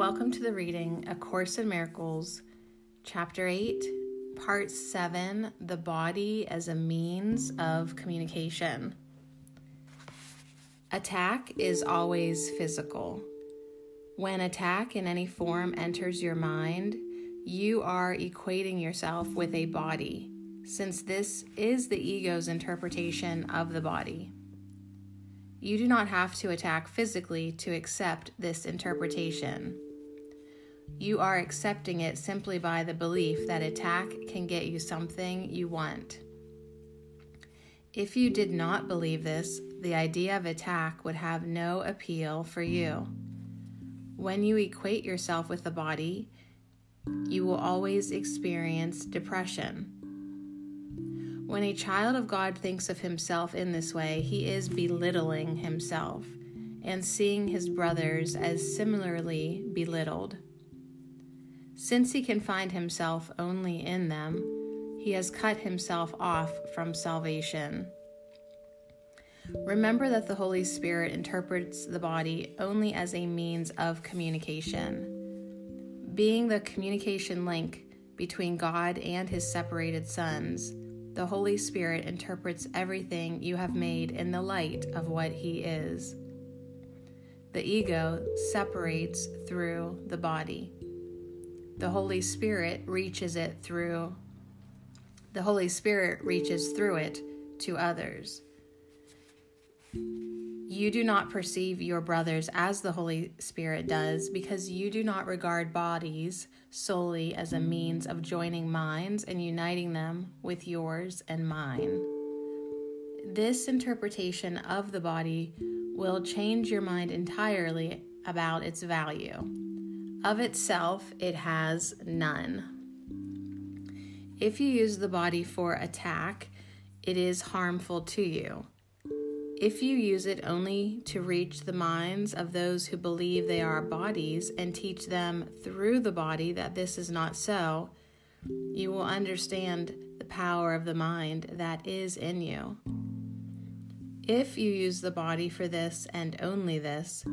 Welcome to the reading A Course in Miracles, Chapter 8, Part 7 The Body as a Means of Communication. Attack is always physical. When attack in any form enters your mind, you are equating yourself with a body, since this is the ego's interpretation of the body. You do not have to attack physically to accept this interpretation. You are accepting it simply by the belief that attack can get you something you want. If you did not believe this, the idea of attack would have no appeal for you. When you equate yourself with the body, you will always experience depression. When a child of God thinks of himself in this way, he is belittling himself and seeing his brothers as similarly belittled. Since he can find himself only in them, he has cut himself off from salvation. Remember that the Holy Spirit interprets the body only as a means of communication. Being the communication link between God and his separated sons, the Holy Spirit interprets everything you have made in the light of what He is. The ego separates through the body. The Holy Spirit reaches it through the Holy Spirit reaches through it to others. You do not perceive your brothers as the Holy Spirit does because you do not regard bodies solely as a means of joining minds and uniting them with yours and mine. This interpretation of the body will change your mind entirely about its value. Of itself, it has none. If you use the body for attack, it is harmful to you. If you use it only to reach the minds of those who believe they are bodies and teach them through the body that this is not so, you will understand the power of the mind that is in you. If you use the body for this and only this,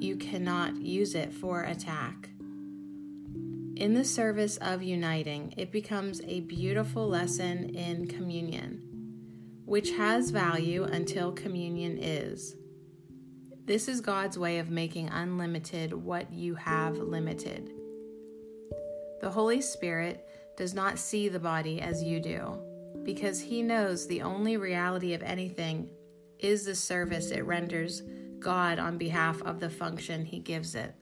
you cannot use it for attack. In the service of uniting, it becomes a beautiful lesson in communion which has value until communion is. This is God's way of making unlimited what you have limited. The Holy Spirit does not see the body as you do, because He knows the only reality of anything is the service it renders God on behalf of the function He gives it.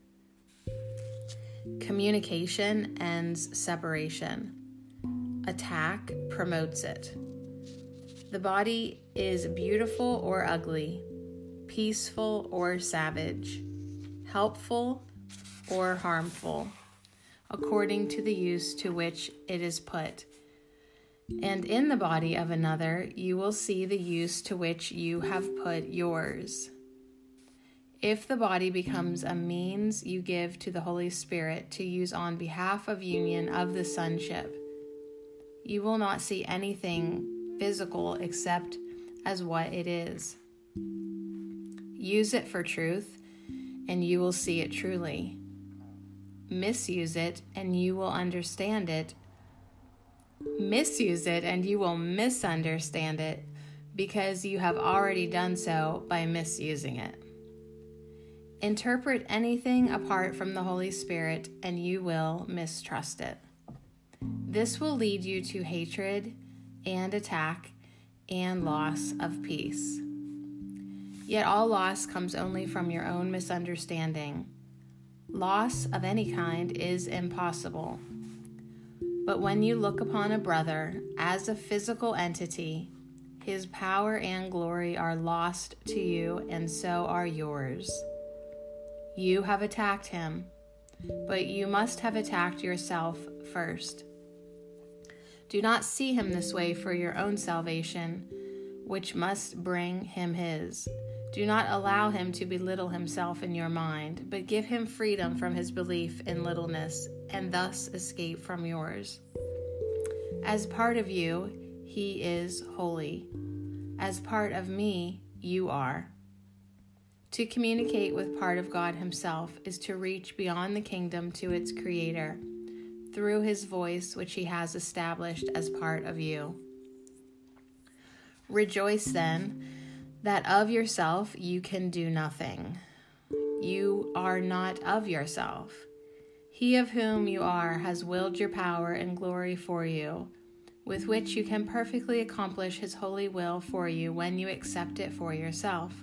Communication ends separation, attack promotes it. The body is beautiful or ugly, peaceful or savage, helpful or harmful, according to the use to which it is put. And in the body of another, you will see the use to which you have put yours. If the body becomes a means you give to the Holy Spirit to use on behalf of union of the sonship, you will not see anything physical except as what it is. Use it for truth, and you will see it truly. Misuse it, and you will understand it. Misuse it, and you will misunderstand it because you have already done so by misusing it. Interpret anything apart from the Holy Spirit, and you will mistrust it. This will lead you to hatred and attack and loss of peace. Yet all loss comes only from your own misunderstanding. Loss of any kind is impossible. But when you look upon a brother as a physical entity, his power and glory are lost to you, and so are yours. You have attacked him, but you must have attacked yourself first. Do not see him this way for your own salvation, which must bring him his. Do not allow him to belittle himself in your mind, but give him freedom from his belief in littleness, and thus escape from yours. As part of you, he is holy. As part of me, you are. To communicate with part of God Himself is to reach beyond the kingdom to its Creator through His voice, which He has established as part of you. Rejoice then that of yourself you can do nothing. You are not of yourself. He of whom you are has willed your power and glory for you, with which you can perfectly accomplish His holy will for you when you accept it for yourself.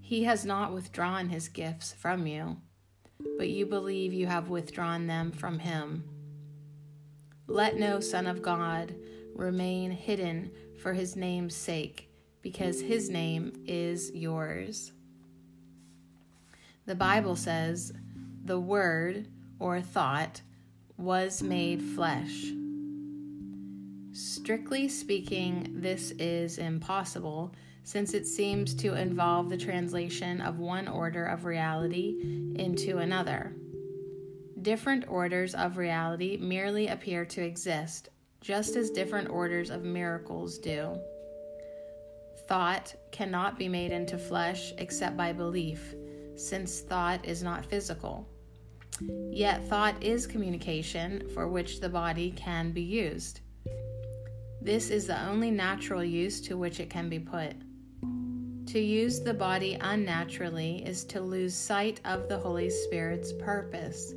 He has not withdrawn his gifts from you, but you believe you have withdrawn them from him. Let no Son of God remain hidden for his name's sake, because his name is yours. The Bible says, the Word, or thought, was made flesh. Strictly speaking, this is impossible since it seems to involve the translation of one order of reality into another. Different orders of reality merely appear to exist, just as different orders of miracles do. Thought cannot be made into flesh except by belief, since thought is not physical. Yet, thought is communication for which the body can be used. This is the only natural use to which it can be put. To use the body unnaturally is to lose sight of the Holy Spirit's purpose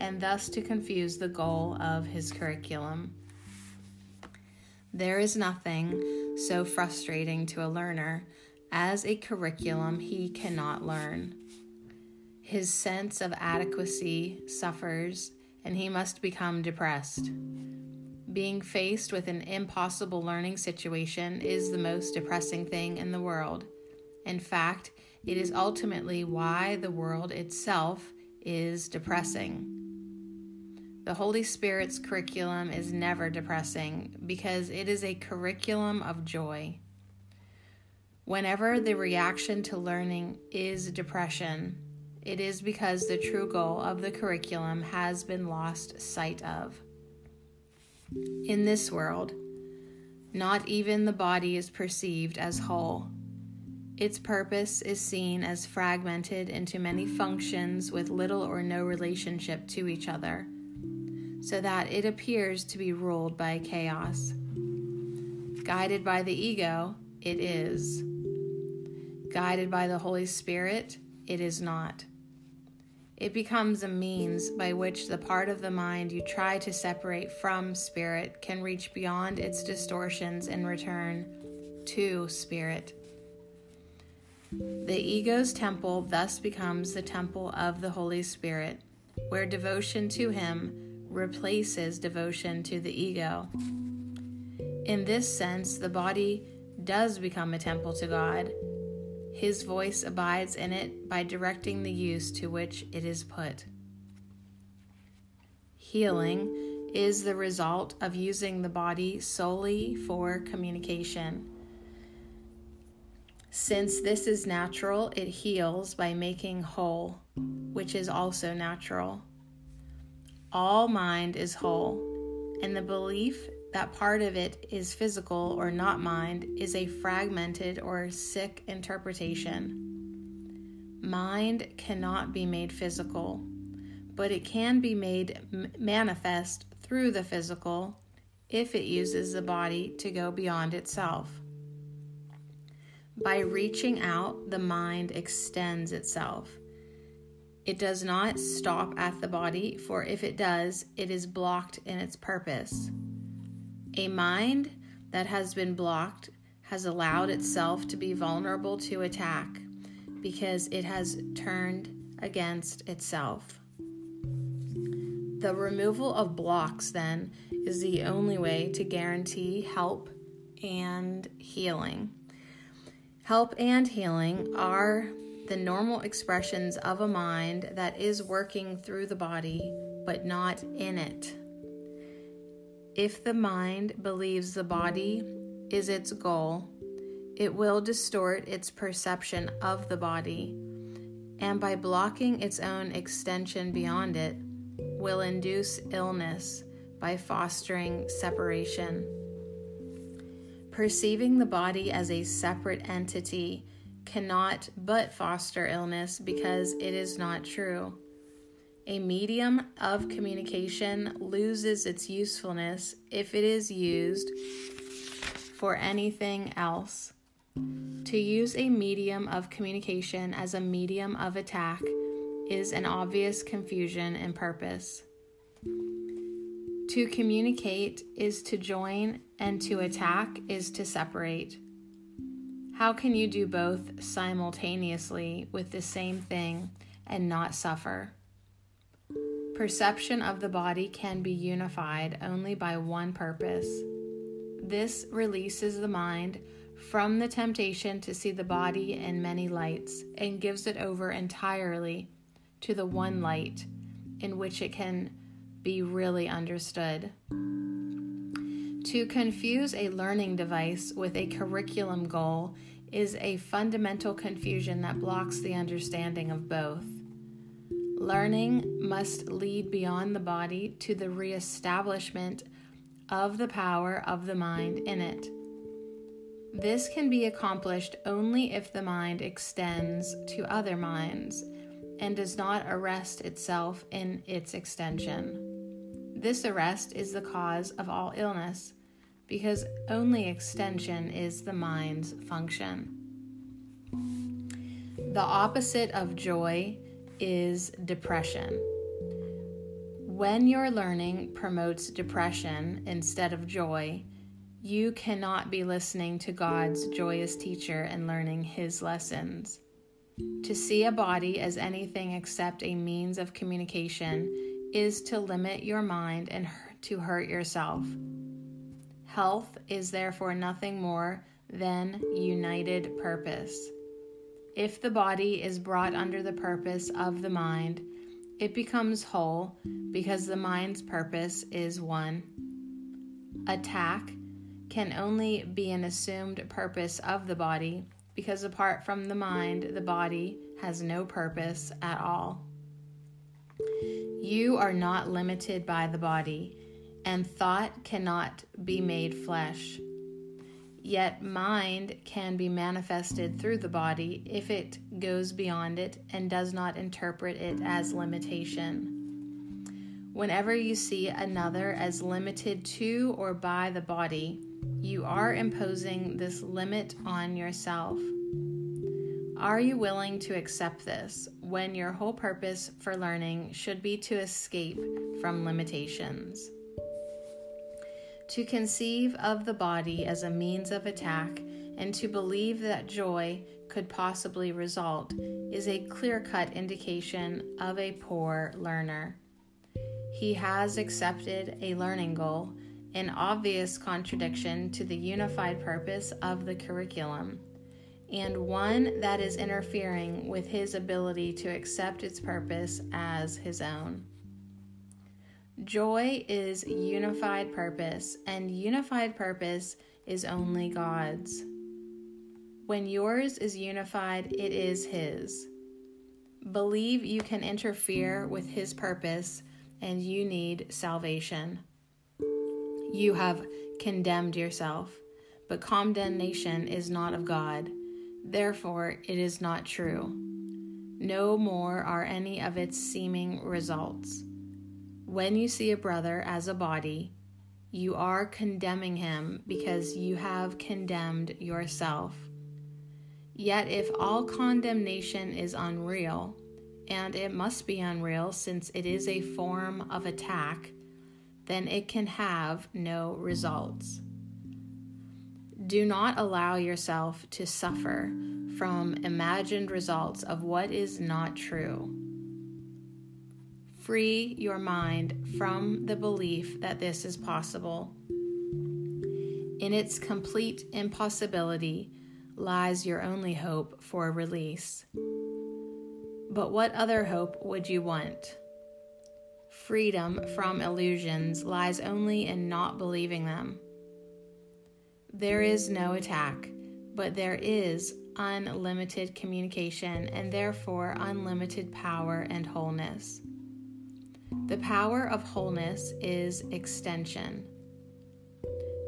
and thus to confuse the goal of his curriculum. There is nothing so frustrating to a learner as a curriculum he cannot learn. His sense of adequacy suffers, and he must become depressed. Being faced with an impossible learning situation is the most depressing thing in the world. In fact, it is ultimately why the world itself is depressing. The Holy Spirit's curriculum is never depressing because it is a curriculum of joy. Whenever the reaction to learning is depression, it is because the true goal of the curriculum has been lost sight of. In this world, not even the body is perceived as whole. Its purpose is seen as fragmented into many functions with little or no relationship to each other, so that it appears to be ruled by chaos. Guided by the ego, it is. Guided by the Holy Spirit, it is not. It becomes a means by which the part of the mind you try to separate from spirit can reach beyond its distortions and return to spirit. The ego's temple thus becomes the temple of the Holy Spirit, where devotion to Him replaces devotion to the ego. In this sense, the body does become a temple to God. His voice abides in it by directing the use to which it is put. Healing is the result of using the body solely for communication. Since this is natural, it heals by making whole, which is also natural. All mind is whole, and the belief that part of it is physical or not mind is a fragmented or sick interpretation. Mind cannot be made physical, but it can be made manifest through the physical if it uses the body to go beyond itself. By reaching out, the mind extends itself. It does not stop at the body, for if it does, it is blocked in its purpose. A mind that has been blocked has allowed itself to be vulnerable to attack because it has turned against itself. The removal of blocks, then, is the only way to guarantee help and healing. Help and healing are the normal expressions of a mind that is working through the body but not in it. If the mind believes the body is its goal, it will distort its perception of the body, and by blocking its own extension beyond it, will induce illness by fostering separation. Perceiving the body as a separate entity cannot but foster illness because it is not true. A medium of communication loses its usefulness if it is used for anything else. To use a medium of communication as a medium of attack is an obvious confusion in purpose. To communicate is to join, and to attack is to separate. How can you do both simultaneously with the same thing and not suffer? Perception of the body can be unified only by one purpose. This releases the mind from the temptation to see the body in many lights and gives it over entirely to the one light in which it can be really understood. To confuse a learning device with a curriculum goal is a fundamental confusion that blocks the understanding of both. Learning must lead beyond the body to the reestablishment of the power of the mind in it. This can be accomplished only if the mind extends to other minds and does not arrest itself in its extension. This arrest is the cause of all illness because only extension is the mind's function. The opposite of joy is depression. When your learning promotes depression instead of joy, you cannot be listening to God's joyous teacher and learning his lessons. To see a body as anything except a means of communication is to limit your mind and to hurt yourself. Health is therefore nothing more than united purpose. If the body is brought under the purpose of the mind, it becomes whole because the mind's purpose is one. Attack can only be an assumed purpose of the body because apart from the mind, the body has no purpose at all. You are not limited by the body and thought cannot be made flesh. Yet mind can be manifested through the body if it goes beyond it and does not interpret it as limitation. Whenever you see another as limited to or by the body, you are imposing this limit on yourself. Are you willing to accept this when your whole purpose for learning should be to escape from limitations? To conceive of the body as a means of attack and to believe that joy could possibly result is a clear cut indication of a poor learner. He has accepted a learning goal, an obvious contradiction to the unified purpose of the curriculum, and one that is interfering with his ability to accept its purpose as his own. Joy is unified purpose, and unified purpose is only God's. When yours is unified, it is His. Believe you can interfere with His purpose, and you need salvation. You have condemned yourself, but condemnation is not of God. Therefore, it is not true. No more are any of its seeming results. When you see a brother as a body, you are condemning him because you have condemned yourself. Yet, if all condemnation is unreal, and it must be unreal since it is a form of attack, then it can have no results. Do not allow yourself to suffer from imagined results of what is not true. Free your mind from the belief that this is possible. In its complete impossibility lies your only hope for release. But what other hope would you want? Freedom from illusions lies only in not believing them. There is no attack, but there is unlimited communication and therefore unlimited power and wholeness. The power of wholeness is extension.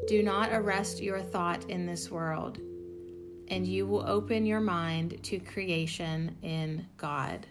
Do not arrest your thought in this world. and you will open your mind to creation in God.